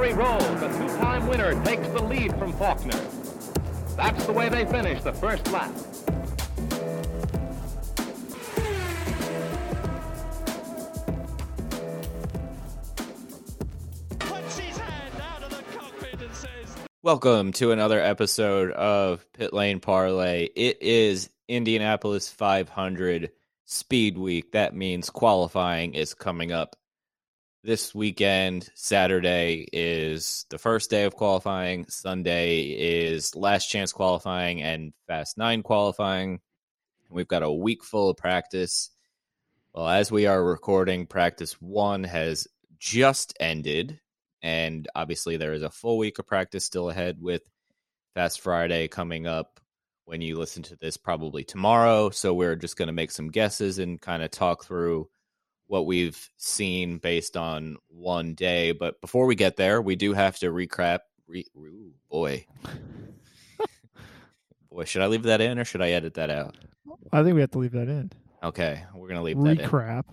Maury Rolls, the two-time winner, takes the lead from Faulkner. That's the way they finish the first lap. Puts his hand out of the cockpit and says, Welcome to another episode of Pit Lane Parlay. It is Indianapolis 500 Speed Week. That means qualifying is coming up this weekend. Saturday is the first day of qualifying. Sunday is last chance qualifying and Fast 9 qualifying. We've got a week full of practice. Well, as we are recording, practice one has just ended and obviously there is a full week of practice still ahead with Fast Friday coming up when you listen to this probably tomorrow. So we're just going to make some guesses and kind of talk through what we've seen based on one day. But before we get there, we do have to recap. Re, ooh, boy, boy, should I leave that in or should I edit that out? I think we have to leave that in. Okay, we're gonna leave that in. Recrap.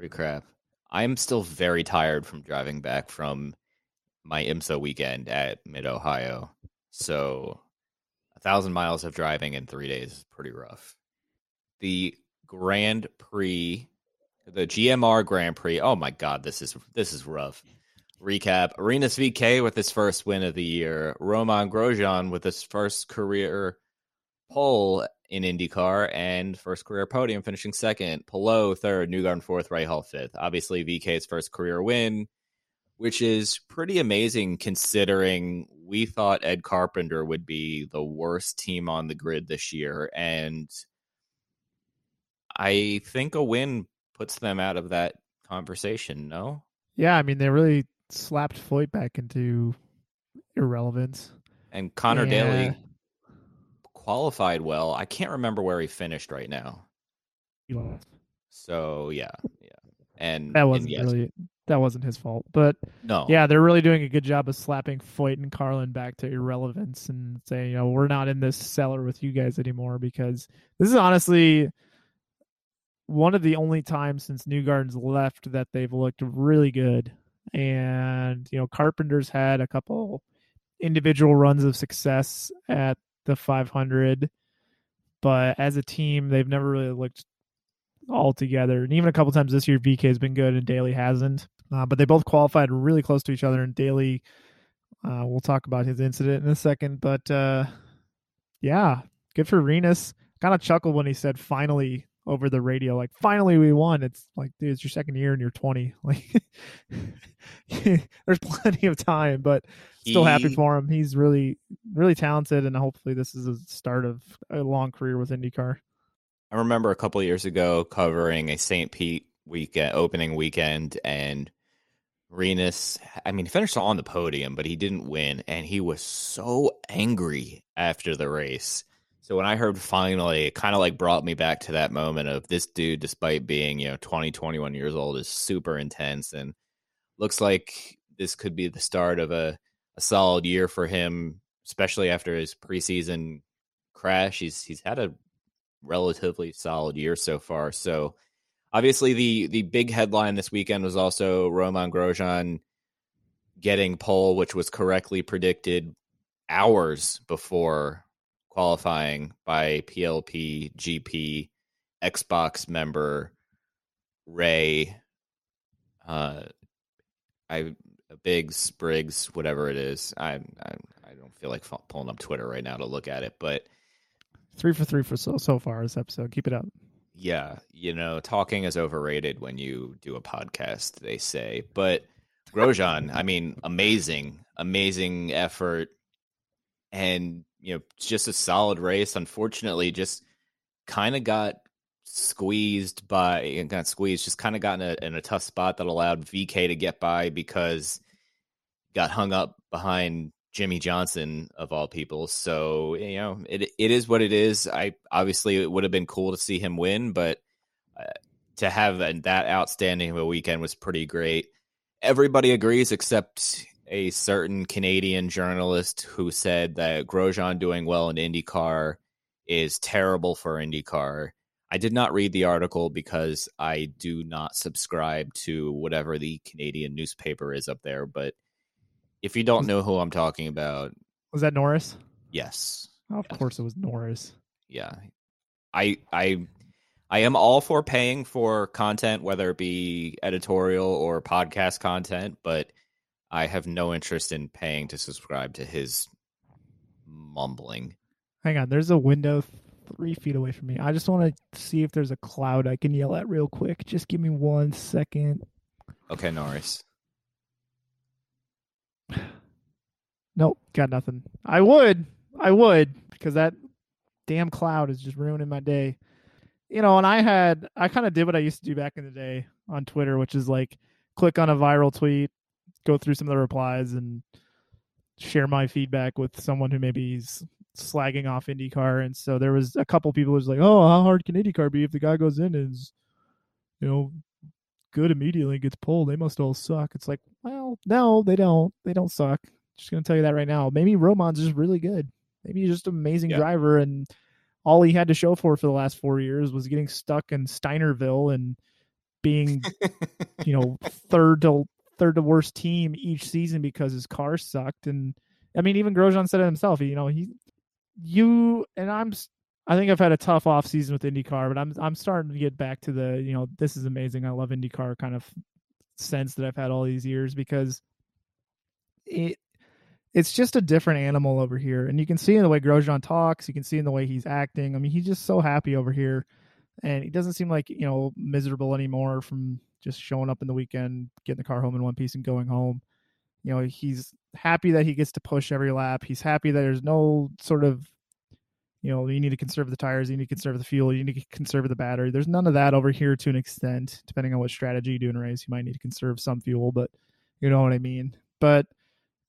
Recrap. I'm still very tired from driving back from my IMSA weekend at Mid Ohio. So a thousand miles of driving in three days is pretty rough. The Grand Prix, the GMR Grand Prix. Oh my god, this is this is rough. Recap: Rinus VK with his first win of the year. Romain Grosjean with his first career pole in IndyCar and first career podium, finishing second. Palou third, Newgarden fourth, Rahal fifth. Obviously, VK's first career win, which is pretty amazing considering we thought Ed Carpenter would be the worst team on the grid this year, and I think a win puts them out of that conversation. No, Yeah, I mean they really slapped Foyt back into irrelevance. and Conor Yeah. Daly qualified well. I can't remember where he finished right now. He lost. So yeah, yeah, and That wasn't yes, really that wasn't his fault. But no. yeah, they're really doing a good job of slapping Foyt and Carlin back to irrelevance and saying, you know, we're not in this cellar with you guys anymore because this is honestly one of the only times since Newgarden's left that they've looked really good. And, you know, Carpenter's had a couple individual runs of success at the 500, but as a team, they've never really looked all together. And even a couple times this year, VK has been good and Daly hasn't. Uh, but they both qualified really close to each other. And Daly, uh, we'll talk about his incident in a second. But uh, yeah, good for Rinus. Kind of chuckled when he said finally over the radio, like finally we won. It's like, dude, it's your second year and you're 20. Like, there's plenty of time, but still happy for him. He's really, really talented, and hopefully this is a start of a long career with IndyCar. I remember a couple of years ago covering a St. Pete weekend opening weekend and Rinus I mean he finished on the podium but he didn't win and he was so angry after the race. So when I heard finally it kind of like brought me back to that moment of this dude despite being, you know, 20 21 years old is super intense and looks like this could be the start of a a solid year for him especially after his preseason crash. He's he's had a relatively solid year so far. So obviously the the big headline this weekend was also Romain Grosjean getting pole, which was correctly predicted hours before qualifying by PLP GP Xbox member Ray uh I Big Spriggs, whatever it is. I I I don't feel like pulling up Twitter right now to look at it, but Three for three for so so far this episode. Keep it up. yeah, you know, talking is overrated when you do a podcast, they say. But Grosjean, I mean, amazing, amazing effort, and you know, just a solid race. Unfortunately, just kind of got squeezed by, got squeezed, just kind of got in a, in a tough spot that allowed VK to get by because got hung up behind Jimmie Johnson of all people. So you know, it it is what it is. I obviously it would have been cool to see him win, but uh, to have that outstanding of a weekend was pretty great. Everybody agrees except a certain Canadian journalist who said that Grosjean doing well in IndyCar is terrible for IndyCar. I did not read the article because I do not subscribe to whatever the Canadian newspaper is up there, but if you don't know who I'm talking about, Was that Norris? yes, Oh, of Yes. course it was Norris. yeah, I I I am all for paying for content, whether it be editorial or podcast content, but I have no interest in paying to subscribe to his mumbling. Hang on, there's a window three feet away from me. I just want to see if there's a cloud I can yell at real quick. Just give me one second. Okay, Norris. Nope, got nothing. I would, I would, because that damn cloud is just ruining my day. You know, and I had, I kind of did what I used to do back in the day on Twitter, which is like click on a viral tweet, go through some of the replies, and share my feedback with someone who maybe is slagging off IndyCar. And so there was a couple people who was like, "Oh, how hard can IndyCar be if the guy goes in and is, you know, good immediately gets pulled? They must all suck." It's like, well, no, they don't. They don't suck. Just gonna tell you that right now. Maybe Romain's just really good. Maybe he's just an amazing Yeah. driver, and all he had to show for for the last four years was getting stuck in Steinerville and being, you know, third to third to worst team each season because his car sucked. And I mean, even Grosjean said it himself. You know, he, you, and I'm. I think I've had a tough off season with IndyCar, but I'm I'm starting to get back to the you know this is amazing. I love IndyCar kind of sense that I've had all these years because it it's just a different animal over here. And you can see in the way Grosjean talks, you can see in the way he's acting. I mean, he's just so happy over here. And he doesn't seem like, you know, miserable anymore from just showing up in the weekend, getting the car home in one piece and going home. You know, he's happy that he gets to push every lap. He's happy that there's no sort of, you know, you need to conserve the tires, you need to conserve the fuel, you need to conserve the battery. There's none of that over here to an extent, depending on what strategy you do in a race. You might need to conserve some fuel, but you know what I mean. But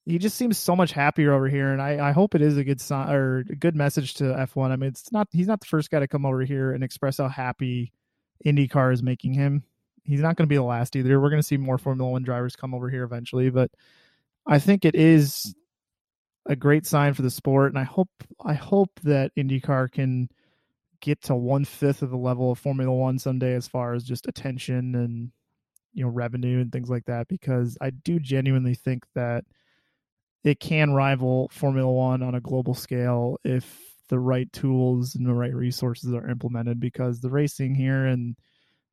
he just seems so much happier over here, and I, I hope it is a good sign or a good message to F1. I mean, it's not he's not the first guy to come over here and express how happy IndyCar is making him. He's not going to be the last either. We're going to see more Formula One drivers come over here eventually, but I think it is a great sign for the sport, and I hope I hope that IndyCar can get to one fifth of the level of Formula One someday as far as just attention and you know revenue and things like that because I do genuinely think that it can rival Formula One on a global scale if the right tools and the right resources are implemented because the racing here and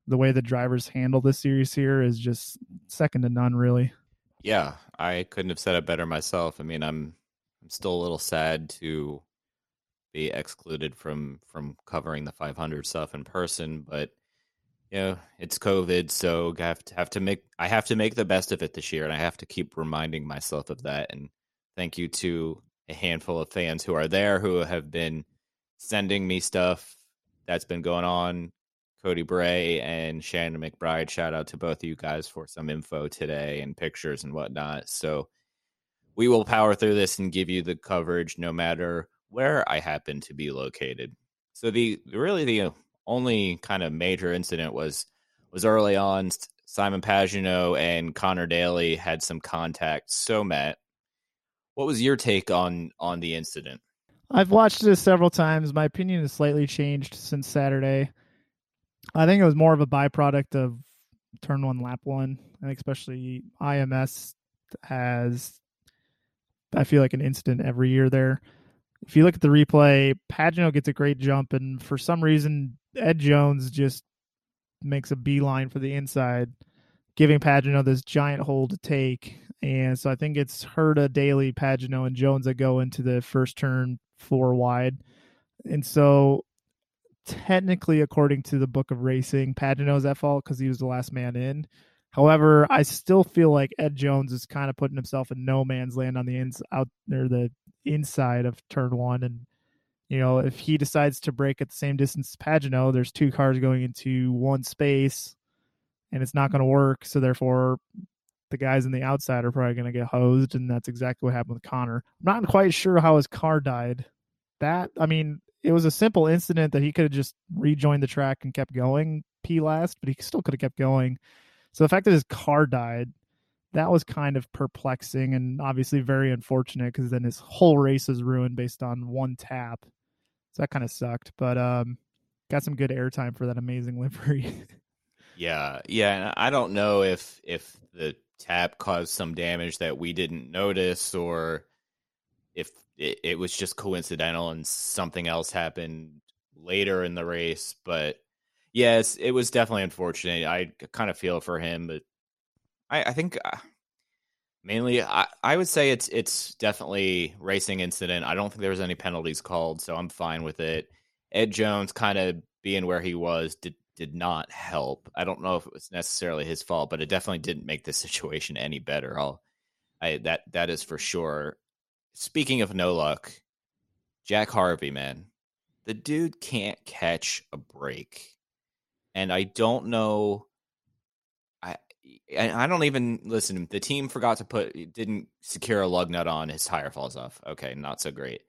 the way the drivers handle this series here is just second to none really. Yeah, I couldn't have said it better myself. I mean, I'm I'm still a little sad to be excluded from from covering the 500 stuff in person, but you know, it's COVID, so I have to have to make I have to make the best of it this year, and I have to keep reminding myself of that. And thank you to a handful of fans who are there who have been sending me stuff that's been going on. Cody Bray and Shannon McBride. Shout out to both of you guys for some info today and pictures and whatnot. So we will power through this and give you the coverage no matter where I happen to be located. So the really the only kind of major incident was was early on. Simon Pagenaud and Conor Daly had some contact. So Matt, what was your take on on the incident? I've watched this several times. My opinion has slightly changed since Saturday. I think it was more of a byproduct of turn one, lap one. I think especially IMS has, I feel like an incident every year there. If you look at the replay, Pagenaud gets a great jump, and for some reason, Ed Jones just makes a beeline for the inside, giving Pagenaud this giant hole to take. And so I think it's Herta, Daly, Pagenaud, and Jones that go into the first turn four wide. And so technically, according to the book of racing, Pagenaud's at fault because he was the last man in. However, I still feel like Ed Jones is kind of putting himself in no man's land on the ins out there, the inside of turn one. And, you know, if he decides to break at the same distance as Pagenaud, there's two cars going into one space and it's not going to work. So therefore, the guys in the outside are probably going to get hosed. And that's exactly what happened with Conor. I'm not quite sure how his car died. That, I mean, it was a simple incident that he could have just rejoined the track and kept going P last, but he still could have kept going. So the fact that his car died, that was kind of perplexing and obviously very unfortunate because then his whole race is ruined based on one tap. So that kind of sucked, but um, got some good airtime for that amazing livery. yeah, yeah, I don't know if if the tap caused some damage that we didn't notice or if it, it was just coincidental and something else happened later in the race, but yes, it was definitely unfortunate. I kind of feel for him, but I, I think uh, mainly I, I would say it's it's definitely racing incident. I don't think there was any penalties called, so I'm fine with it. Ed Jones kind of being where he was did did not help. I don't know if it was necessarily his fault, but it definitely didn't make the situation any better. I'll I that that is for sure. Speaking of no luck, Jack Harvey, man. The dude can't catch a break and I don't know. I I don't even listen. The team forgot to put didn't secure a lug nut on. His tire falls off. Okay, not so great.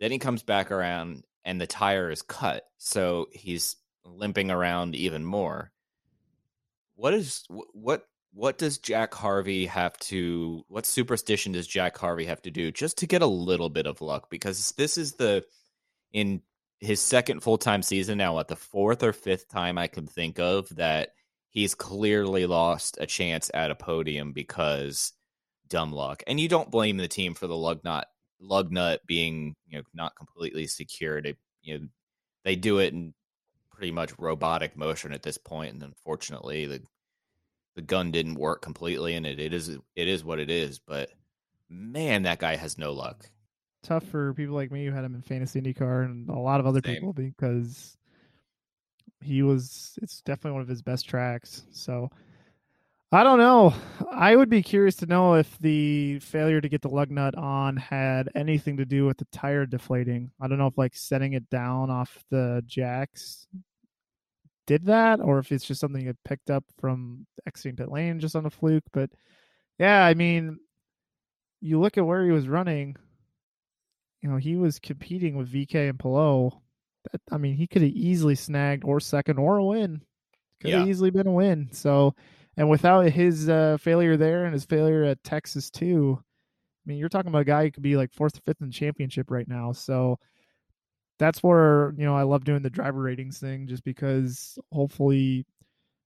Then he comes back around and the tire is cut, so he's limping around even more. What is what what does Jack Harvey have to what superstition does Jack Harvey have to do just to get a little bit of luck because this is the in his second full time season now, at the fourth or fifth time I can think of that he's clearly lost a chance at a podium because dumb luck. And you don't blame the team for the lug nut lug nut being you know not completely secured. you know they do it in pretty much robotic motion at this point, and unfortunately the the gun didn't work completely, and it, it is it is what it is. But man, that guy has no luck tough for people like me who had him in fantasy IndyCar and a lot of other Same. people because he was it's definitely one of his best tracks. So I don't know. I would be curious to know if the failure to get the lug nut on had anything to do with the tire deflating. I don't know if like setting it down off the jacks did that or if it's just something that picked up from exiting pit lane just on a fluke. But yeah, I mean, you look at where he was running you know, he was competing with VK and Palou. I mean, he could have easily snagged or second or a win. Could yeah. have easily been a win. So, and without his uh, failure there and his failure at Texas too, I mean, you're talking about a guy who could be like fourth or fifth in the championship right now. So that's where you know I love doing the driver ratings thing, just because hopefully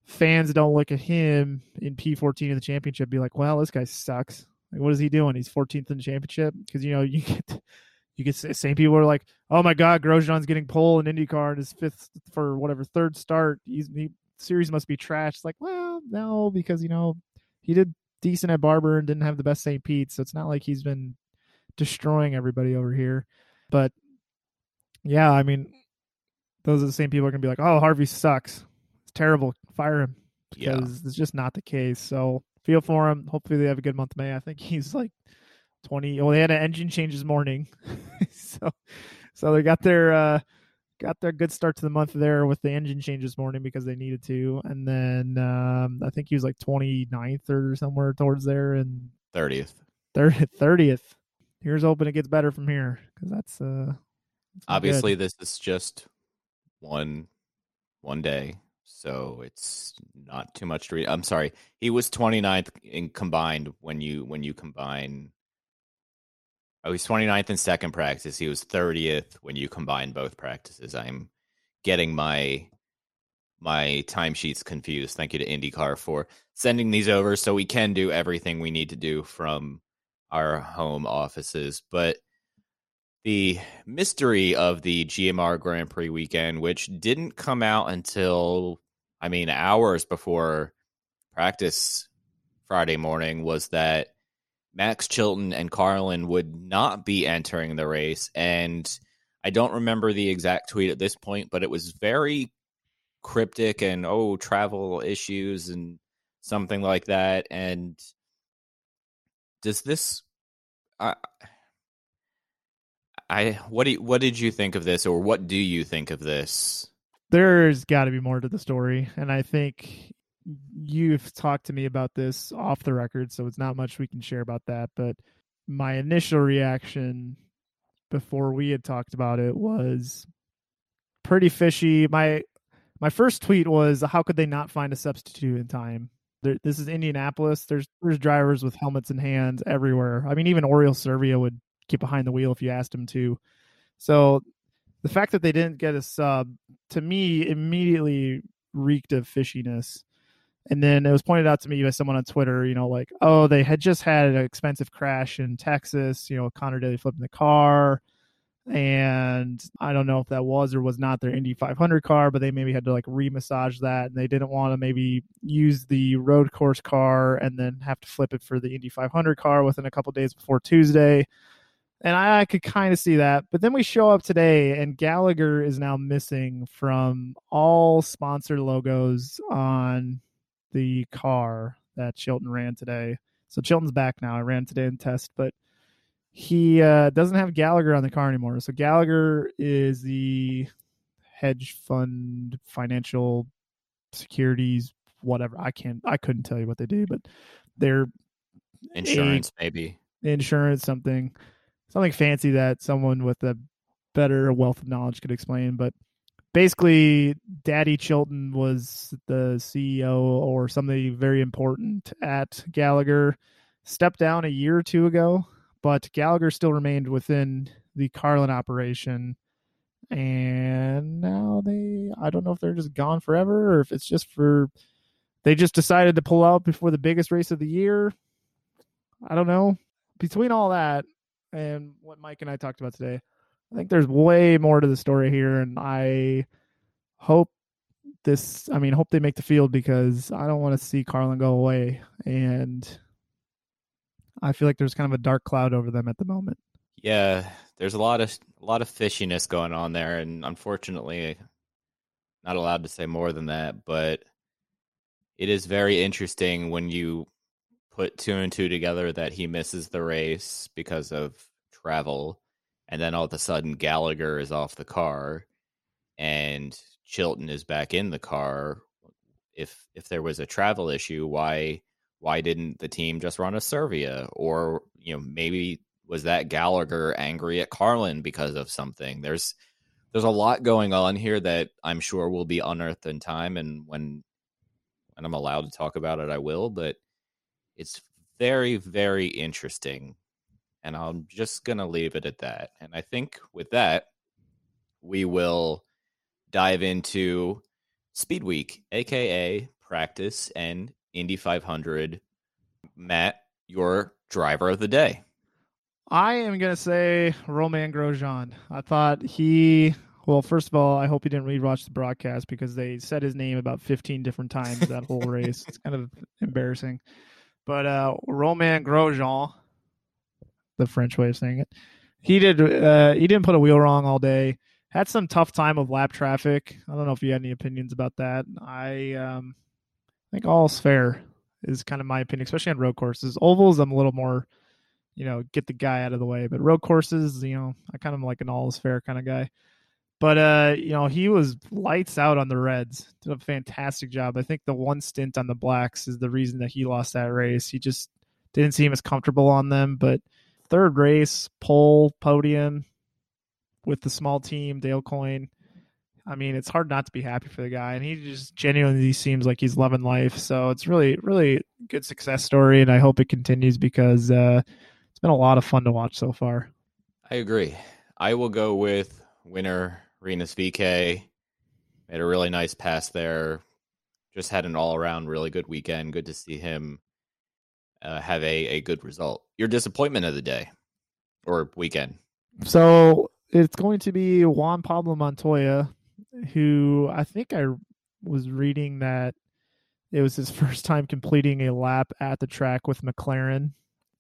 fans don't look at him in P14 in the championship be like, well, this guy sucks. Like, what is he doing? He's 14th in the championship because you know you get you could say same people are like, oh my god, Grosjean's getting pole in IndyCar and his fifth for whatever third start. He's he series must be trash. It's like, well, no, because you know he did decent at Barber and didn't have the best St. Pete, so it's not like he's been destroying everybody over here. But yeah, I mean, those are the same people are gonna be like, oh, Harvey sucks. It's terrible. Fire him because yeah. it's just not the case. So feel for him. Hopefully they have a good month May. I think he's like 20 well they had an engine change this morning so so they got their uh got their good start to the month there with the engine change this morning because they needed to and then um i think he was like 29th or somewhere towards there and 30th 30th here's hoping it gets better from here because that's uh obviously good. this is just one one day so it's not too much to read i'm sorry he was 29th in combined when you when you combine Oh, he's 29th in second practice. He was 30th when you combine both practices. I'm getting my my timesheets confused. Thank you to IndyCar for sending these over so we can do everything we need to do from our home offices. But the mystery of the GMR Grand Prix weekend, which didn't come out until, I mean, hours before practice Friday morning, was that Max Chilton and Carlin would not be entering the race. And I don't remember the exact tweet at this point, but it was very cryptic and oh, travel issues and something like that. And does this? I, I what do you, what did you think of this, or what do you think of this? There's got to be more to the story, and I think you've talked to me about this off the record, so it's not much we can share about that. But my initial reaction before we had talked about it was pretty fishy. My my first tweet was, "How could they not find a substitute in time?" This is Indianapolis. There's there's drivers with helmets in hands everywhere. I mean, even Oriol Servia would get behind the wheel if you asked him to. So the fact that they didn't get a sub to me immediately reeked of fishiness. And then it was pointed out to me by someone on Twitter, you know, like, oh, they had just had an expensive crash in Texas, you know, Conor Daly flipping the car. And I don't know if that was or was not their Indy 500 car, but they maybe had to like remassage that. And they didn't want to maybe use the road course car and then have to flip it for the Indy 500 car within a couple days before Tuesday. And I, I could kind of see that. But then we show up today, and Gallagher is now missing from all sponsor logos on the car that Chilton ran today. So Chilton's back now. I ran today in test, but he uh, doesn't have Gallagher on the car anymore. So Gallagher is the hedge fund financial securities whatever. I can't I couldn't tell you what they do, but they're insurance a, maybe. Insurance something something fancy that someone with a better wealth of knowledge could explain, but basically Daddy Chilton was the CEO or somebody very important at Gallagher. Stepped down a year or two ago, but Gallagher still remained within the Carlin operation. And now they, I don't know if they're just gone forever or if it's just for, they just decided to pull out before the biggest race of the year. I don't know. Between all that and what Mike and I talked about today, I think there's way more to the story here, and I hope this. I mean, hope they make the field because I don't want to see Carlin go away, and I feel like there's kind of a dark cloud over them at the moment. Yeah, there's a lot of a lot of fishiness going on there, and unfortunately, not allowed to say more than that. But it is very interesting when you put two and two together that he misses the race because of travel and then all of a sudden Gallagher is off the car and Chilton is back in the car. If if there was a travel issue, why why didn't the team just run a Servia? Or, you know, maybe was that Gallagher angry at Carlin because of something? There's there's a lot going on here that I'm sure will be unearthed in time and when when I'm allowed to talk about it I will, but it's very, very interesting and I'm just going to leave it at that. And I think with that, we will dive into Speed Week, aka practice and Indy 500. Matt, your driver of the day. I am going to say Romain Grosjean. I thought he, well, first of all, I hope he didn't rewatch the broadcast because they said his name about 15 different times that whole race. It's kind of embarrassing. But uh, Romain Grosjean, the French way of saying it. He did. Uh, he didn't put a wheel wrong all day. Had some tough time of lap traffic. I don't know if you had any opinions about that. I um, think all's fair is kind of my opinion, especially on road courses. Ovals, I'm a little more, you know, get the guy out of the way. But road courses, you know, I kind of like an all is fair kind of guy. But uh, you know, he was lights out on the Reds. Did a fantastic job. I think the one stint on the Blacks is the reason that he lost that race. He just didn't seem as comfortable on them, but third race, pole, podium with the small team, Dale Coyne. I mean, it's hard not to be happy for the guy, and he just genuinely seems like he's loving life. So it's really, really good success story, and I hope it continues because uh, it's been a lot of fun to watch so far. I agree. I will go with winner Rinus VK Made a really nice pass there. Just had an all around really good weekend. Good to see him uh, have a, a good result. Your disappointment of the day or weekend? So it's going to be Juan Pablo Montoya, who I think I was reading that it was his first time completing a lap at the track with McLaren,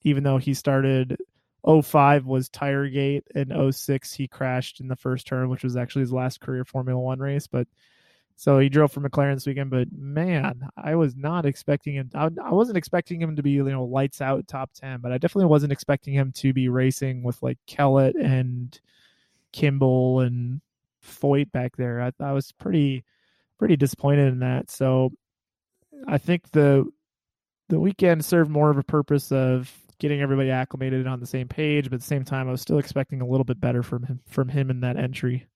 even though he started 05 was Tiregate and 06 he crashed in the first turn, which was actually his last career Formula One race. But So he drove for McLaren this weekend, but man, I was not expecting him. I, I wasn't expecting him to be, you know, lights out top 10, but I definitely wasn't expecting him to be racing with like Kellett and Kimball and Foyt back there. I, I was pretty, pretty disappointed in that. So I think the, the weekend served more of a purpose of getting everybody acclimated on the same page, but at the same time, I was still expecting a little bit better from him, from him in that entry.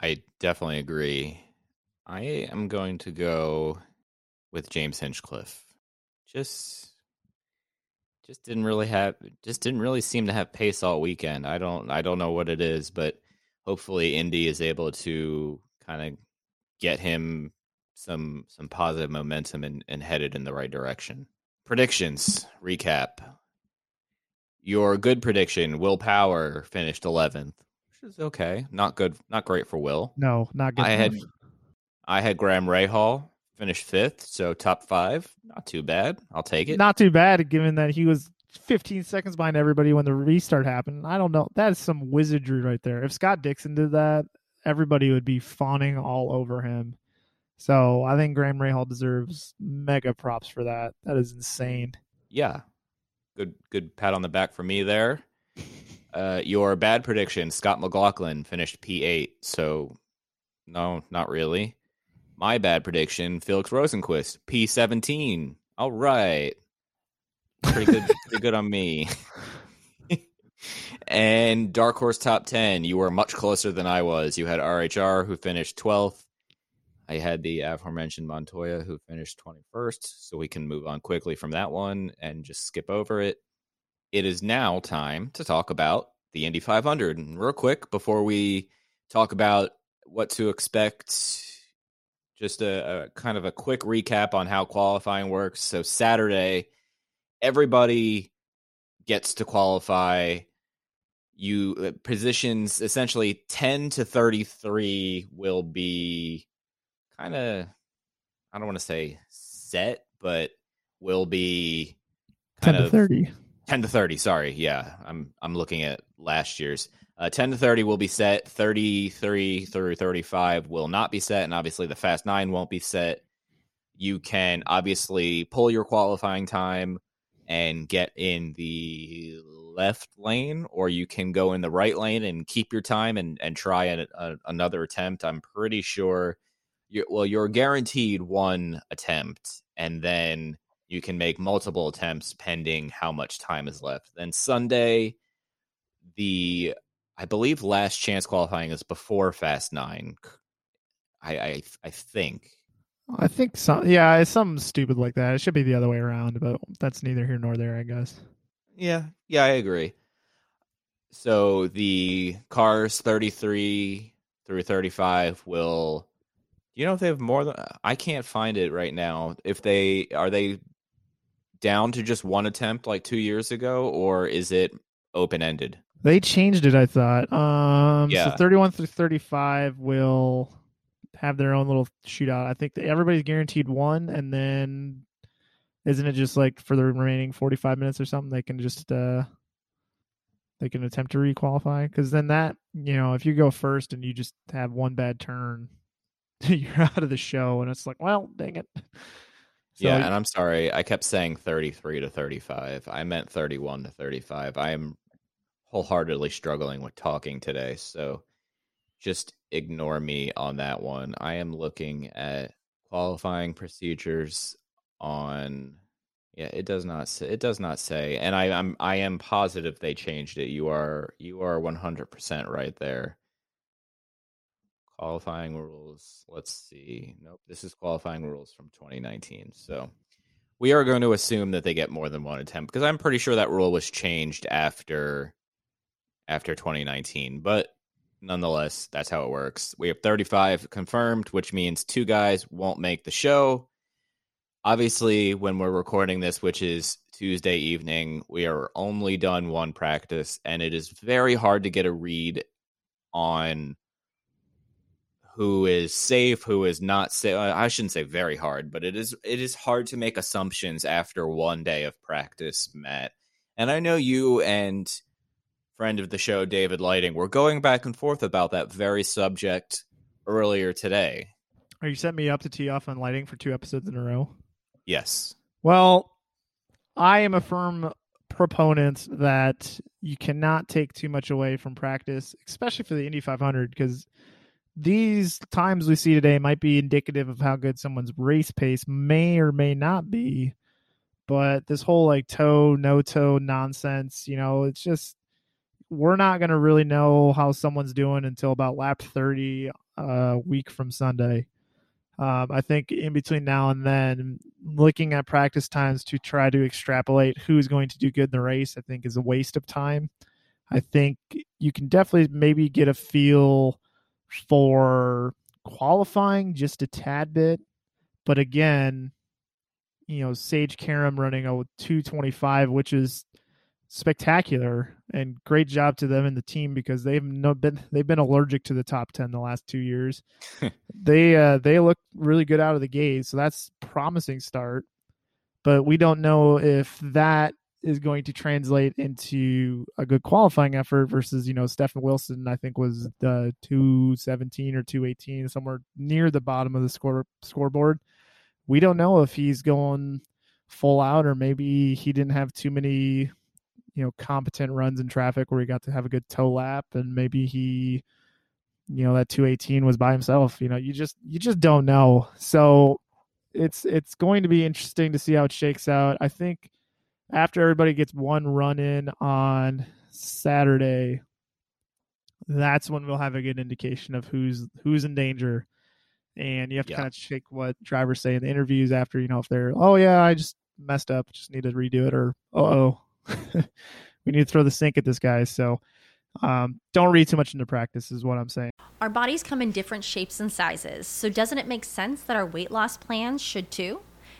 I definitely agree. I am going to go with James Hinchcliffe. Just just didn't really have just didn't really seem to have pace all weekend. I don't I don't know what it is, but hopefully Indy is able to kind of get him some some positive momentum and, and headed in the right direction. Predictions recap. Your good prediction, Will Power finished 11th, which is okay. Not good, not great for Will. No, not good. I had enough. I had Graham Rahal finish fifth, so top five. Not too bad. I'll take it. Not too bad, given that he was 15 seconds behind everybody when the restart happened. I don't know. That is some wizardry right there. If Scott Dixon did that, everybody would be fawning all over him. So I think Graham Rahal deserves mega props for that. That is insane. Yeah, good good pat on the back for me there. Uh, your bad prediction, Scott McLaughlin finished P8, so no, not really. My bad prediction, Felix Rosenqvist P17. All right, pretty good, pretty good on me. and Dark Horse Top 10, you were much closer than I was. You had RHR who finished 12th. I had the aforementioned Montoya who finished 21st, so we can move on quickly from that one and just skip over it. It is now time to talk about the Indy 500. And real quick, before we talk about what to expect, just a, a kind of a quick recap on how qualifying works. So, Saturday, everybody gets to qualify. You uh, positions essentially 10 to 33 will be kind of I don't want to say set, but will be 10 kind to 30. 10 to 30, sorry. Yeah, I'm I'm looking at last year's. Uh, 10 to 30 will be set, 33 through 35 will not be set, and obviously the Fast 9 won't be set. You can obviously pull your qualifying time and get in the left lane, or you can go in the right lane and keep your time and, and try a, a, another attempt. I'm pretty sure you're, well, you're guaranteed one attempt, and then you can make multiple attempts pending how much time is left. Then Sunday, the I believe last chance qualifying is before Fast Nine. I I, I think. I think some, yeah, it's something stupid like that. It should be the other way around, but that's neither here nor there, I guess. Yeah, yeah, I agree. So the cars 33 through 35 will you know if they have more than I can't find it right now. If they are they down to just one attempt like 2 years ago or is it open ended? They changed it, I thought. Um, Yeah. So 31 through 35 will have their own little shootout. I think everybody's guaranteed one, and then isn't it just like for the remaining 45 minutes or something? They can just uh, they can attempt to requalify because then that you know if you go first and you just have one bad turn, you're out of the show, and it's like, well, dang it. So, yeah, and I'm sorry. I kept saying 33 to 35. I meant 31 to 35. I am wholeheartedly struggling with talking today, so just ignore me on that one. I am looking at qualifying procedures on yeah, it does not say it does not say and I I'm I am positive they changed it. You are you are 100% right there. Qualifying rules. Let's see. Nope, this is qualifying rules from 2019. So we are going to assume that they get more than one attempt because I'm pretty sure that rule was changed after after 2019. But nonetheless, that's how it works. We have 35 confirmed, which means two guys won't make the show. Obviously, when we're recording this, which is Tuesday evening, we are only done one practice, and it is very hard to get a read on who is safe, who is not safe. Uh, I shouldn't say very hard, but it is it is hard to make assumptions after one day of practice, Matt. And I know you and friend of the show, David Lighting, were going back and forth about that very subject earlier today. Are you setting me up to tee off on lighting for two episodes in a row? Yes. Well, I am a firm proponent that you cannot take too much away from practice, especially for the Indy 500, because these times we see today might be indicative of how good someone's race pace may or may not be. But this whole like toe, no toe nonsense, you know, it's just we're not going to really know how someone's doing until about lap 30 a uh, week from Sunday. Um, I think in between now and then, looking at practice times to try to extrapolate who's going to do good in the race, I think is a waste of time. I think you can definitely maybe get a feel for qualifying just a tad bit. But again, you know, Sage Karam running a 225, which is spectacular and great job to them and the team because they've no been they've been allergic to the top 10 the last 2 years. they uh they look really good out of the gate, so that's promising start. But we don't know if that is going to translate into a good qualifying effort versus, you know, Stefan Wilson, I think was the 217 or 218 somewhere near the bottom of the score scoreboard. We don't know if he's going full out or maybe he didn't have too many you know competent runs in traffic where he got to have a good toe lap and maybe he you know that 218 was by himself you know you just you just don't know so it's it's going to be interesting to see how it shakes out i think after everybody gets one run in on saturday that's when we'll have a good indication of who's who's in danger and you have to yeah. kind of shake what drivers say in the interviews after you know if they're oh yeah i just messed up just need to redo it or oh we need to throw the sink at this guy. So um, don't read too much into practice, is what I'm saying. Our bodies come in different shapes and sizes. So doesn't it make sense that our weight loss plans should too?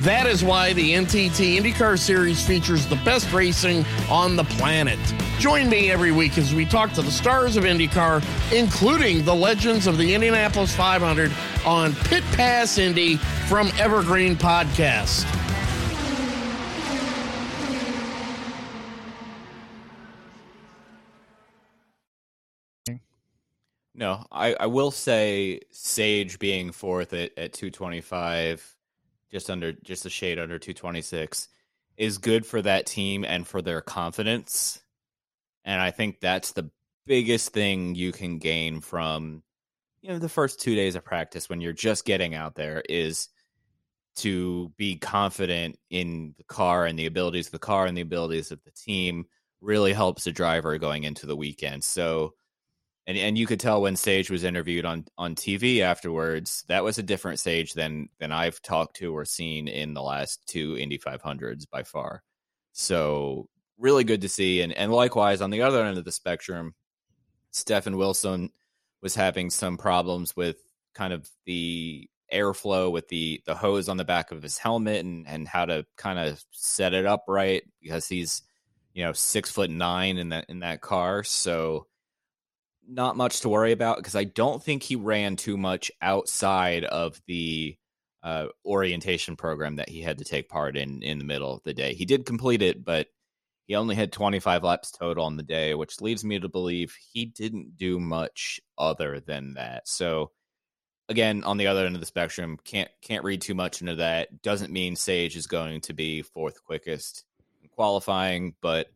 That is why the NTT IndyCar Series features the best racing on the planet. Join me every week as we talk to the stars of IndyCar, including the legends of the Indianapolis 500 on Pit Pass Indy from Evergreen Podcast. No, I, I will say Sage being fourth at, at 225, just under just a shade under 226, is good for that team and for their confidence. And I think that's the biggest thing you can gain from you know the first two days of practice when you're just getting out there is to be confident in the car and the abilities of the car and the abilities of the team really helps a driver going into the weekend. So and and you could tell when Sage was interviewed on on TV afterwards, that was a different Sage than than I've talked to or seen in the last two Indy 500s by far. So really good to see, and and likewise on the other end of the spectrum, Stefan Wilson was having some problems with kind of the airflow with the the hose on the back of his helmet and and how to kind of set it up right because he's you know six foot nine in that in that car so not much to worry about because I don't think he ran too much outside of the uh, orientation program that he had to take part in in the middle of the day. He did complete it, but he only had 25 laps total on the day, which leads me to believe he didn't do much other than that. So again, on the other end of the spectrum, can't can't read too much into that. Doesn't mean Sage is going to be fourth quickest in qualifying, but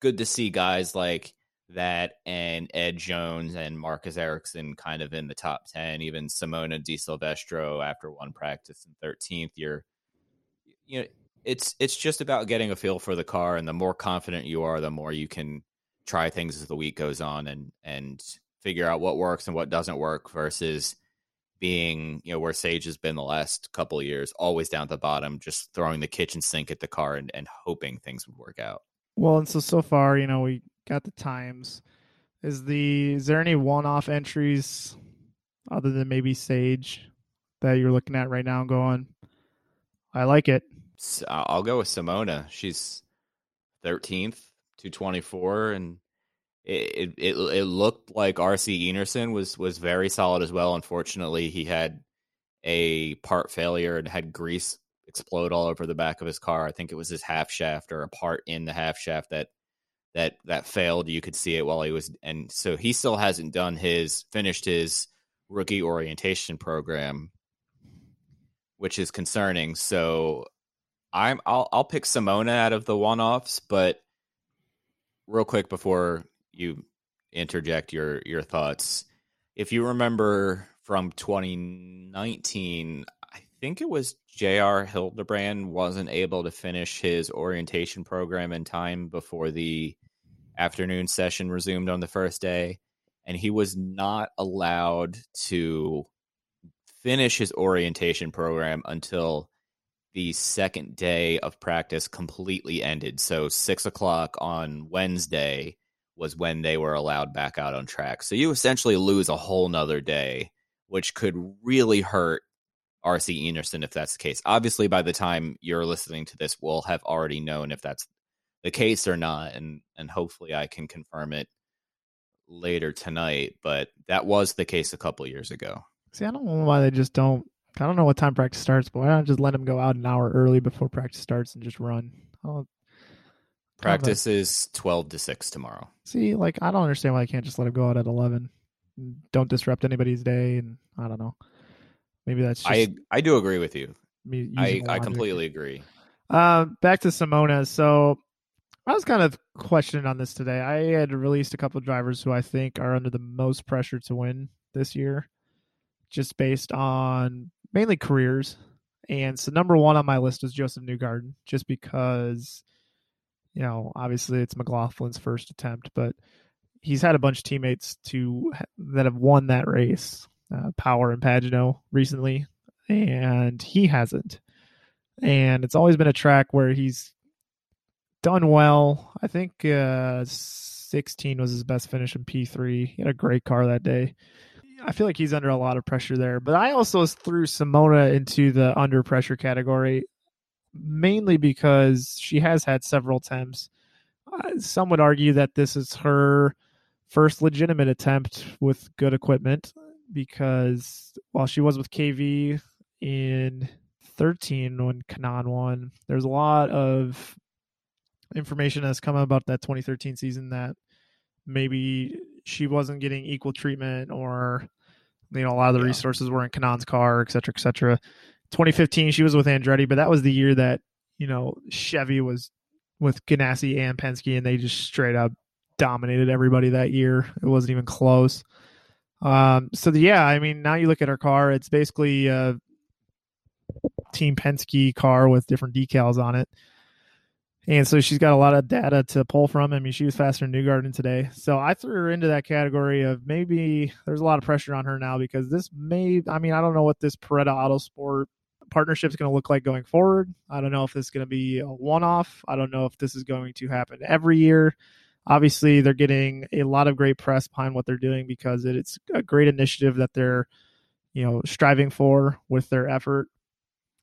good to see guys like that and Ed Jones and Marcus Ericsson kind of in the top 10, even Simona Di Silvestro after one practice in 13th. You're you know it's it's just about getting a feel for the car and the more confident you are the more you can try things as the week goes on and and figure out what works and what doesn't work versus being you know where Sage has been the last couple years always down at the bottom just throwing the kitchen sink at the car and, and hoping things would work out well and so so far you know we got the times is the is there any one-off entries other than maybe Sage that you're looking at right now and going i like it I'll go with Simona. She's 13th, 224, and it, it it looked like RC Enerson was was very solid as well. Unfortunately, he had a part failure and had grease explode all over the back of his car. I think it was his half shaft or a part in the half shaft that that that failed. You could see it while he was, and so he still hasn't done his finished his rookie orientation program, which is concerning. So I'm I'll I'll pick Simona out of the one offs, but real quick before you interject your your thoughts, if you remember from 2019, I think it was J.R. Hildebrand wasn't able to finish his orientation program in time before the afternoon session resumed on the first day, and he was not allowed to finish his orientation program until the second day of practice completely ended. So six o'clock on Wednesday was when they were allowed back out on track. So you essentially lose a whole nother day, which could really hurt RC Enerson if that's the case. Obviously, by the time you're listening to this, we'll have already known if that's the case or not, and and hopefully I can confirm it later tonight. But that was the case a couple years ago. See, I don't know why they just don't I don't know what time practice starts, but why not just let them go out an hour early before practice starts and just run? practice is twelve to six tomorrow. See, like I don't understand why I can't just let them go out at eleven. Don't disrupt anybody's day, and I don't know. Maybe that's just I I do agree with you. I I completely agree. Uh, back to Simona. So I was kind of questioning on this today. I had released a couple of drivers who I think are under the most pressure to win this year, just based on mainly careers. And so number one on my list is Josef Newgarden, just because, you know, obviously it's McLaughlin's first attempt, but he's had a bunch of teammates to that have won that race, uh, Power and Pagenaud recently, and he hasn't. And it's always been a track where he's done well. I think uh, 16 was his best finish in P3. He had a great car that day. I feel like he's under a lot of pressure there. But I also threw Simona into the under pressure category, mainly because she has had several attempts. Uh, some would argue that this is her first legitimate attempt with good equipment because while she was with KV in 13 when Kanaan won, there's a lot of information that's come about that 2013 season that maybe she wasn't getting equal treatment or you know a lot of the yeah. resources were in Kanaan's car, et cetera, et cetera. 2015, she was with Andretti, but that was the year that you know Chevy was with Ganassi and Penske, and they just straight up dominated everybody that year. It wasn't even close. Um, so the, yeah, I mean, now you look at her car; it's basically a Team Penske car with different decals on it. And so she's got a lot of data to pull from. I mean, she was faster than Newgarden today. So I threw her into that category of maybe there's a lot of pressure on her now because this may, I mean, I don't know what this Paretta Autosport partnership is going to look like going forward. I don't know if this is going to be a one off. I don't know if this is going to happen every year. Obviously, they're getting a lot of great press behind what they're doing because it's a great initiative that they're, you know, striving for with their effort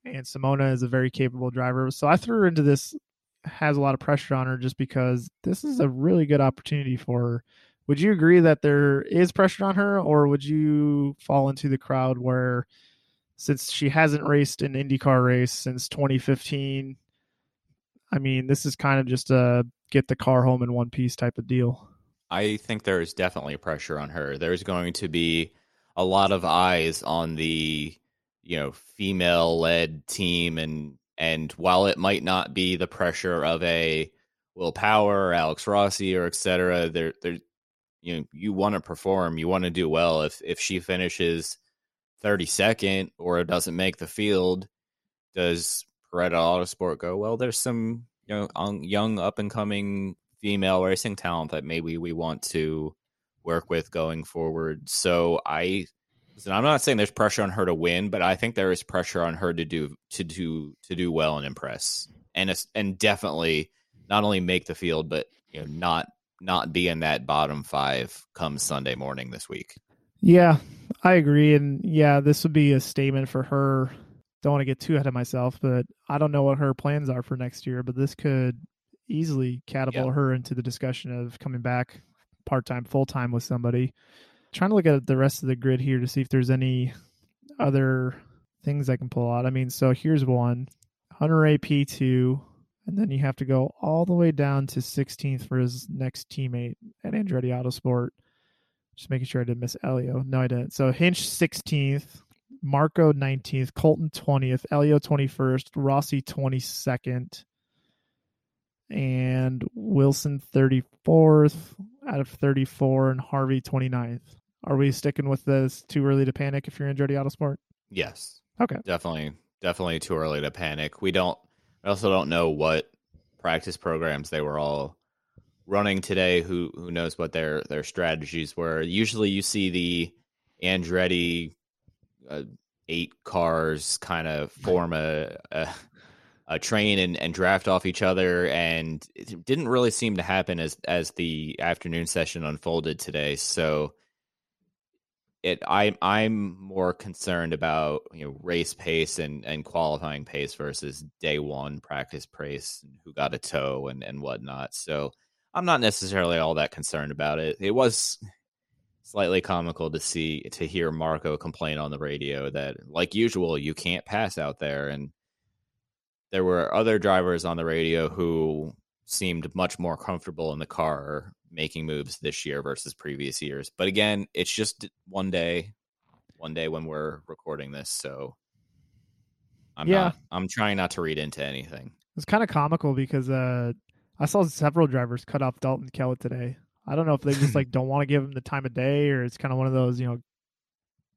and Simona is a very capable driver. So I threw her into this has a lot of pressure on her just because this is a really good opportunity for her. Would you agree that there is pressure on her, or would you fall into the crowd where since she hasn't raced an IndyCar race since 2015. I mean, this is kind of just a get the car home in one piece type of deal. I think there is definitely pressure on her. There's going to be a lot of eyes on the you know female led team and and while it might not be the pressure of a Will Power or Alex Rossi or etc., there there you know you want to perform, you want to do well. If if she finishes 32nd or doesn't make the field, does Paretta Autosport go? Well, there's some know young up and coming female racing talent that maybe we want to work with going forward. So I listen, I'm not saying there's pressure on her to win, but I think there is pressure on her to do to do to do well and impress. And and definitely not only make the field but you know not not be in that bottom 5 come Sunday morning this week. Yeah, I agree and yeah, this would be a statement for her. Don't want to get too ahead of myself, but I don't know what her plans are for next year, but this could easily catapult yeah. her into the discussion of coming back part time, full time with somebody. Trying to look at the rest of the grid here to see if there's any other things I can pull out. I mean, so here's one Hunter-Reay P two, and then you have to go all the way down to 16th for his next teammate at Andretti Autosport. Just making sure I didn't miss Elio. No, I didn't. So Hinch 16th, Marco 19th, Colton 20th, Elio 21st, Rossi 22nd, and Wilson 34th out of 34 and Harvey 29th. Are we sticking with this too early to panic if you're Andretti Autosport? Yes. Okay. Definitely definitely too early to panic. We don't I also don't know what practice programs they were all running today. Who who knows what their their strategies were. Usually you see the Andretti eight cars kind of form a, a uh, train and, and draft off each other, and it didn't really seem to happen as as the afternoon session unfolded today. So it I I'm more concerned about you know race pace and and qualifying pace versus day one practice pace, and who got a tow and and whatnot. So I'm not necessarily all that concerned about it. It was slightly comical to see to hear Marco complain on the radio that like usual you can't pass out there and there were other drivers on the radio who seemed much more comfortable in the car making moves this year versus previous years. But again, it's just one day, one day when we're recording this, so I'm yeah. not I'm trying not to read into anything. It's kind of comical because uh I saw several drivers cut off Dalton Kellett today. I don't know if they just like don't want to give him the time of day or it's kind of one of those, you know,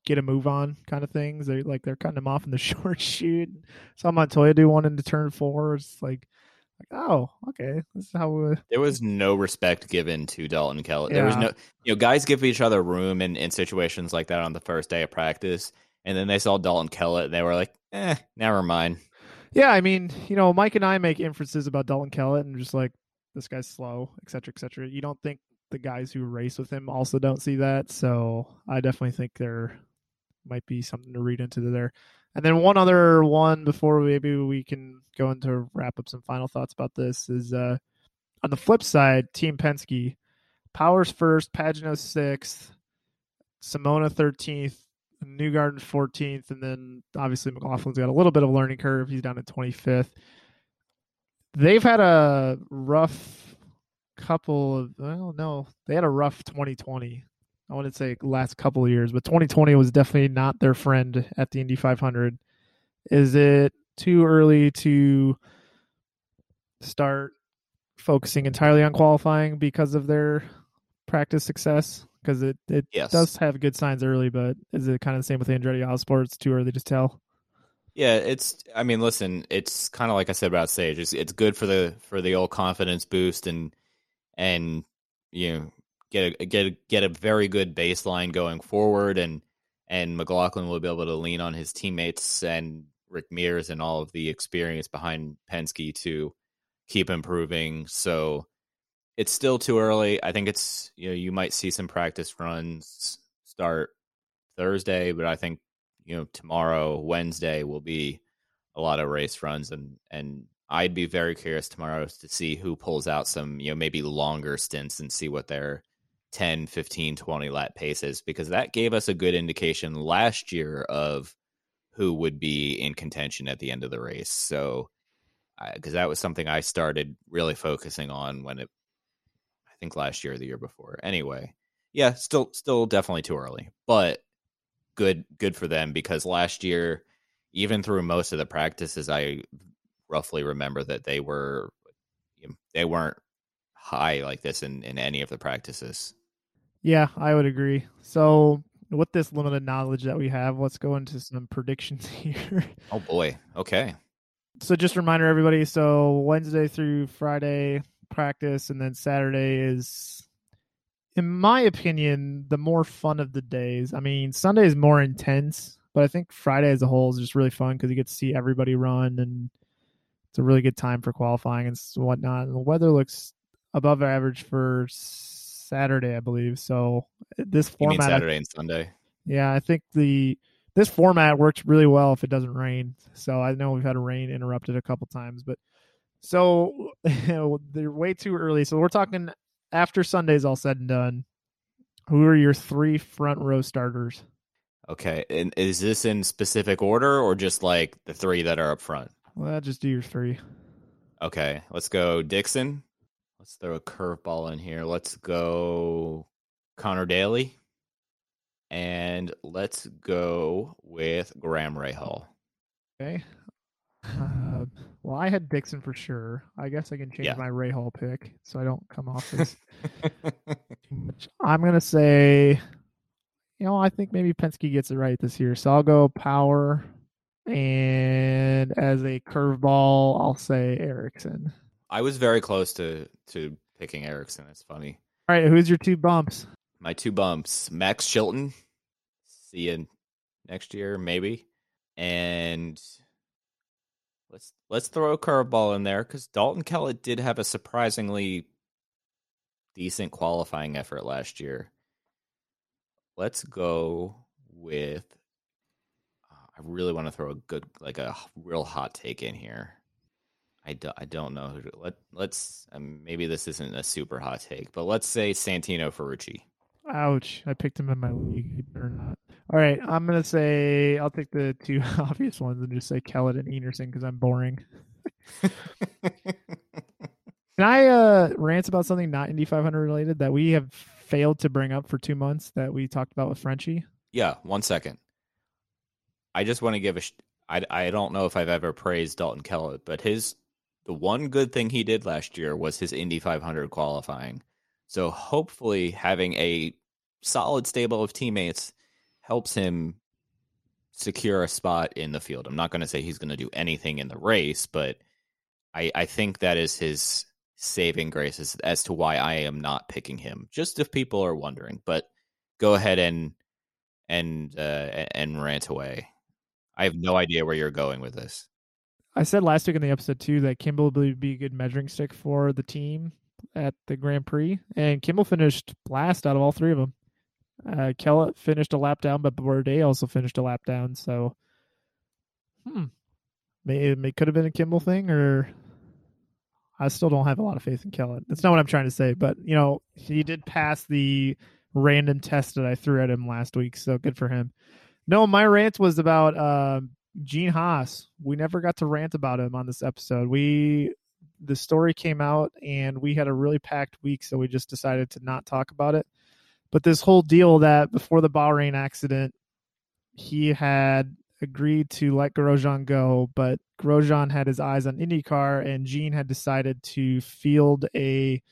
get a move on kind of things. They like they're cutting him off in the short chute. Saw Montoya do one into turn four. It's like, like oh, okay, this is how we. There was no respect given to Dalton Kellett. Yeah. There was no, you know, guys give each other room in in situations like that on the first day of practice, and then they saw Dalton Kellett and they were like, eh, never mind. Yeah, I mean, you know, Mike and I make inferences about Dalton Kellett and just like this guy's slow, et cetera, et cetera. You don't think the guys who race with him also don't see that. So I definitely think they're might be something to read into there. And then one other one before maybe we can go into wrap up some final thoughts about this is uh, on the flip side, Team Penske, Powers first, Pagenaud sixth, Simona thirteenth, Newgarden fourteenth, and then obviously McLaughlin's got a little bit of a learning curve. He's down at twenty fifth. They've had a rough couple of well, no, they had a rough twenty twenty. I wouldn't say last couple of years, but 2020 was definitely not their friend at the Indy 500. Is it too early to start focusing entirely on qualifying because of their practice success? Because it, it yes. does have good signs early, but is it kind of the same with Andretti Autosport? It's too early to tell. Yeah, it's. I mean, listen, it's kind of like I said about Sage. It's, it's good for the for the old confidence boost and and you know get a get a, get a very good baseline going forward, and and McLaughlin will be able to lean on his teammates and Rick Mears and all of the experience behind Penske to keep improving. So it's still too early. I think it's you know you might see some practice runs start Thursday, but I think you know tomorrow Wednesday will be a lot of race runs and and I'd be very curious tomorrow to see who pulls out some you know maybe longer stints and see what their 10, 15, 20 lap paces is because that gave us a good indication last year of who would be in contention at the end of the race. So, because that was something I started really focusing on when it, I think last year or the year before. Anyway, yeah, still, still definitely too early, but good, good for them because last year, even through most of the practices, I roughly remember that they were, they weren't high like this in in any of the practices. Yeah, I would agree. So with this limited knowledge that we have, let's go into some predictions here. Oh boy. Okay. So just a reminder everybody, so Wednesday through Friday practice and then Saturday is in my opinion the more fun of the days. I mean, Sunday is more intense, but I think Friday as a whole is just really fun because you get to see everybody run and it's a really good time for qualifying and whatnot. And the weather looks above average for Saturday, I believe. So uh, this format, Saturday and Sunday. Yeah, I think the this format works really well if it doesn't rain. So I know we've had rain interrupted a couple times, but so they're way too early. So we're talking after Sunday's all said and done. Who are your three front row starters? Okay, and is this in specific order or just like the three that are up front? Well, I just do your three. Okay, let's go Dixon, Let's throw a curveball in here. Let's go Conor Daly. And let's go with Graham Rahal. Okay. Uh, well, I had Dixon for sure. I guess I can change yeah. my Rahal pick so I don't come off as I'm going to say, you know, I think maybe Penske gets it right this year. So I'll go power. And as a curveball, I'll say Ericsson. I was very close to to picking Ericsson. It's funny. All right, who's your two bumps? My two bumps: Max Chilton. See you next year, maybe. And let's let's throw a curveball in there because Dalton Kellett did have a surprisingly decent qualifying effort last year. Let's go with. I really want to throw a good, like a real hot take in here. I, do, I don't know. Let let's um, maybe this isn't a super hot take, but let's say Santino Ferrucci. Ouch! I picked him in my league. Or not. All right, I'm gonna say I'll take the two obvious ones and just say Kellett and Enerson because I'm boring. Can I uh, rant about something not Indy 500 related that we have failed to bring up for two months that we talked about with Frenchie? Yeah, one second. I just want to give a. Sh- I I don't know if I've ever praised Dalton Kellett, but his the one good thing he did last year was his Indy 500 qualifying. So hopefully, having a solid stable of teammates helps him secure a spot in the field. I'm not going to say he's going to do anything in the race, but I, I think that is his saving grace as, as to why I am not picking him. Just if people are wondering, but go ahead and and uh, and rant away. I have no idea where you're going with this. I said last week in the episode too that Kimball would be a good measuring stick for the team at the Grand Prix, and Kimball finished last out of all three of them. Uh, Kellett finished a lap down, but Bourdais also finished a lap down. So, hmm, maybe it could have been a Kimball thing, or I still don't have a lot of faith in Kellett. That's not what I'm trying to say, but you know, he did pass the random test that I threw at him last week, so good for him. No, my rant was about uh, Gene Haas, we never got to rant about him on this episode. We the story came out and we had a really packed week, so we just decided to not talk about it. But this whole deal that before the Bahrain accident, he had agreed to let Grosjean go, but Grosjean had his eyes on IndyCar, and Gene had decided to field a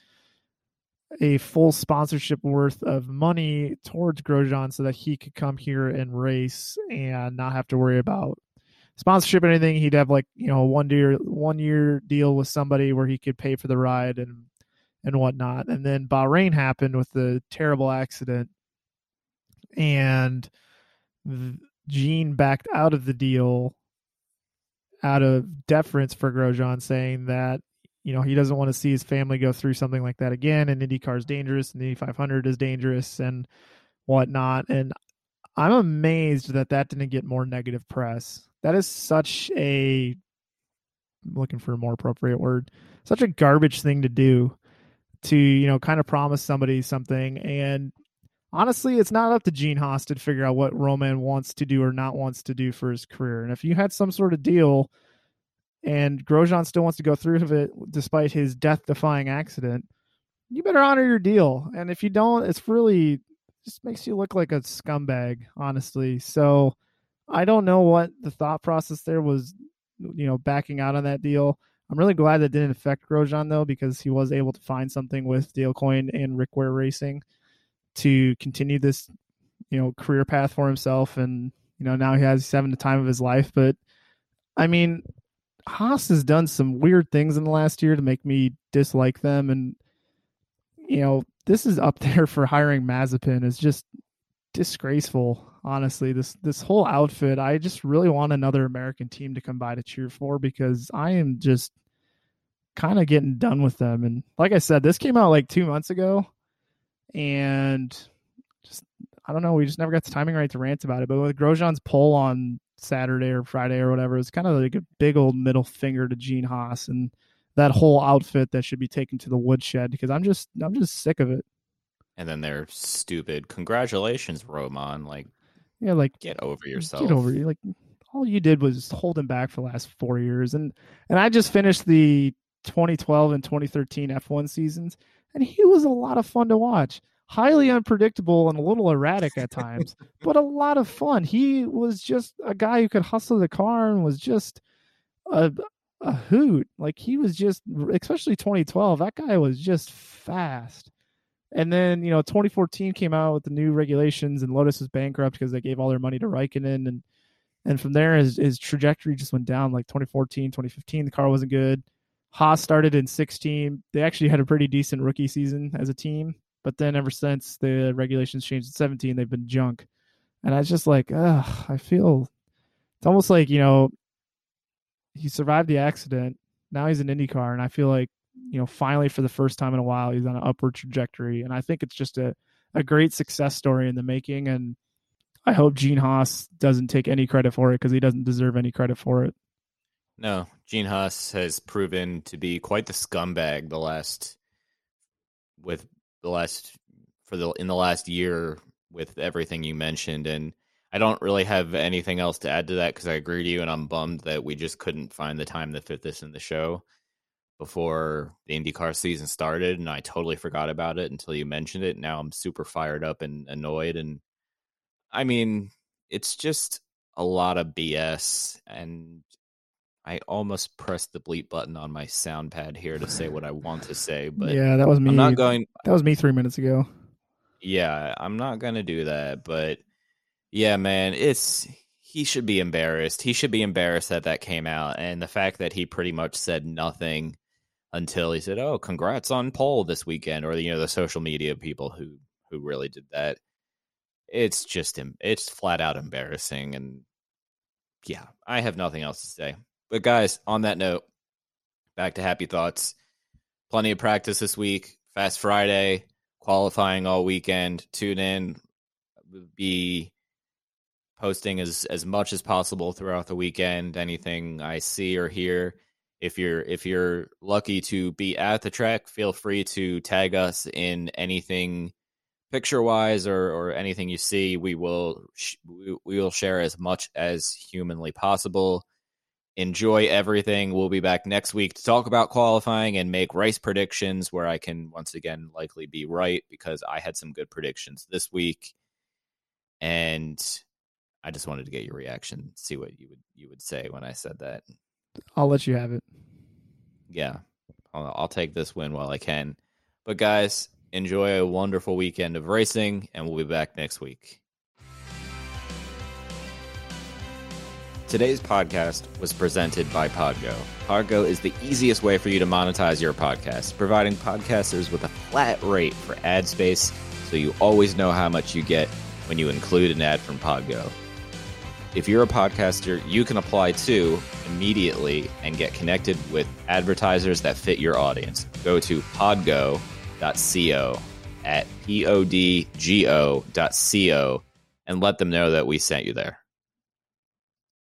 a full sponsorship worth of money towards Grosjean so that he could come here and race and not have to worry about sponsorship or anything, he'd have like you know one year one year deal with somebody where he could pay for the ride and and whatnot. And then Bahrain happened with the terrible accident, and Gene backed out of the deal out of deference for Grosjean, saying that you know he doesn't want to see his family go through something like that again. And IndyCar is dangerous, and Indy 500 is dangerous, and whatnot. And I'm amazed that that didn't get more negative press that is such a I'm looking for a more appropriate word such a garbage thing to do to you know kind of promise somebody something and honestly, it's not up to Gene Haas to figure out what Romain wants to do or not wants to do for his career. And if you had some sort of deal and Grosjean still wants to go through with it despite his death defying accident, you better honor your deal. And if you don't, it's really just makes you look like a scumbag, honestly. So I don't know what the thought process there was, you know, backing out on that deal. I'm really glad that didn't affect Grosjean though, because he was able to find something with Dale Coyne and Rick Ware Racing to continue this, you know, career path for himself. And, you know, now he has having the time of his life. But I mean, Haas has done some weird things in the last year to make me dislike them. And, you know, this is up there for hiring Mazepin is just disgraceful. Honestly, this this whole outfit, I just really want another American team to come by to cheer for because I am just kind of getting done with them. And like I said, this came out like two months ago, and just I don't know, we just never got the timing right to rant about it. But with Grosjean's pole on Saturday or Friday or whatever, it's kind of like a big old middle finger to Gene Haas and that whole outfit that should be taken to the woodshed because I'm just I'm just sick of it. And then they're stupid. Congratulations, Romain. Like, yeah, like get over yourself. Get over you. Like, all you did was hold him back for the last four years, and and I just finished the 2012 and 2013 F1 seasons, and he was a lot of fun to watch. Highly unpredictable and a little erratic at times, but a lot of fun. He was just a guy who could hustle the car and was just a, a hoot. Like he was just, especially 2012, that guy was just fast. And then, you know, 2014 came out with the new regulations and Lotus was bankrupt because they gave all their money to Raikkonen. And, and from there, his, his trajectory just went down like 2014, 2015. The car wasn't good. Haas started in 16. They actually had a pretty decent rookie season as a team. But then ever since the regulations changed in 17, they've been junk. And I was just like, ugh, I feel it's almost like, you know, he survived the accident. Now he's in IndyCar, and I feel like you know finally for the first time in a while he's on an upward trajectory, and I think it's just a a great success story in the making. And I hope Gene Haas doesn't take any credit for it because he doesn't deserve any credit for it. No, Gene Haas has proven to be quite the scumbag the last with the last for the in the last year with everything you mentioned and I don't really have anything else to add to that because I agree with you, and I'm bummed that we just couldn't find the time to fit this in the show before the IndyCar season started, and I totally forgot about it until you mentioned it. Now I'm super fired up and annoyed, and I mean, it's just a lot of BS, and I almost pressed the bleep button on my sound pad here to say what I want to say, but yeah, that was me. I'm not going. That was me three minutes ago. Yeah, I'm not going to do that, but yeah, man, it's he should be embarrassed. He should be embarrassed that that came out, and the fact that he pretty much said nothing until he said, "Oh, congrats on pole this weekend," or you know the social media people who who really did that. It's just it's flat out embarrassing, and yeah, I have nothing else to say. But guys, on that note, back to happy thoughts. Plenty of practice this week. Fast Friday, qualifying all weekend. Tune in. We'll be posting as as much as possible throughout the weekend. Anything I see or hear. If you're if you're lucky to be at the track, feel free to tag us in anything picture wise or or anything you see. We will sh- we, we will share as much as humanly possible. Enjoy everything. We'll be back next week to talk about qualifying and make race predictions where I can once again likely be right because I had some good predictions this week. And I just wanted to get your reaction, see what you would you would say when I said that. I'll let you have it. Yeah, I'll, I'll take this win while I can. But guys, enjoy a wonderful weekend of racing, and we'll be back next week. Today's podcast was presented by Podgo. Podgo is the easiest way for you to monetize your podcast, providing podcasters with a flat rate for ad space so you always know how much you get when you include an ad from Podgo. If you're a podcaster, you can apply too immediately and get connected with advertisers that fit your audience. Go to podgo.co at podgo.co and let them know that we sent you there.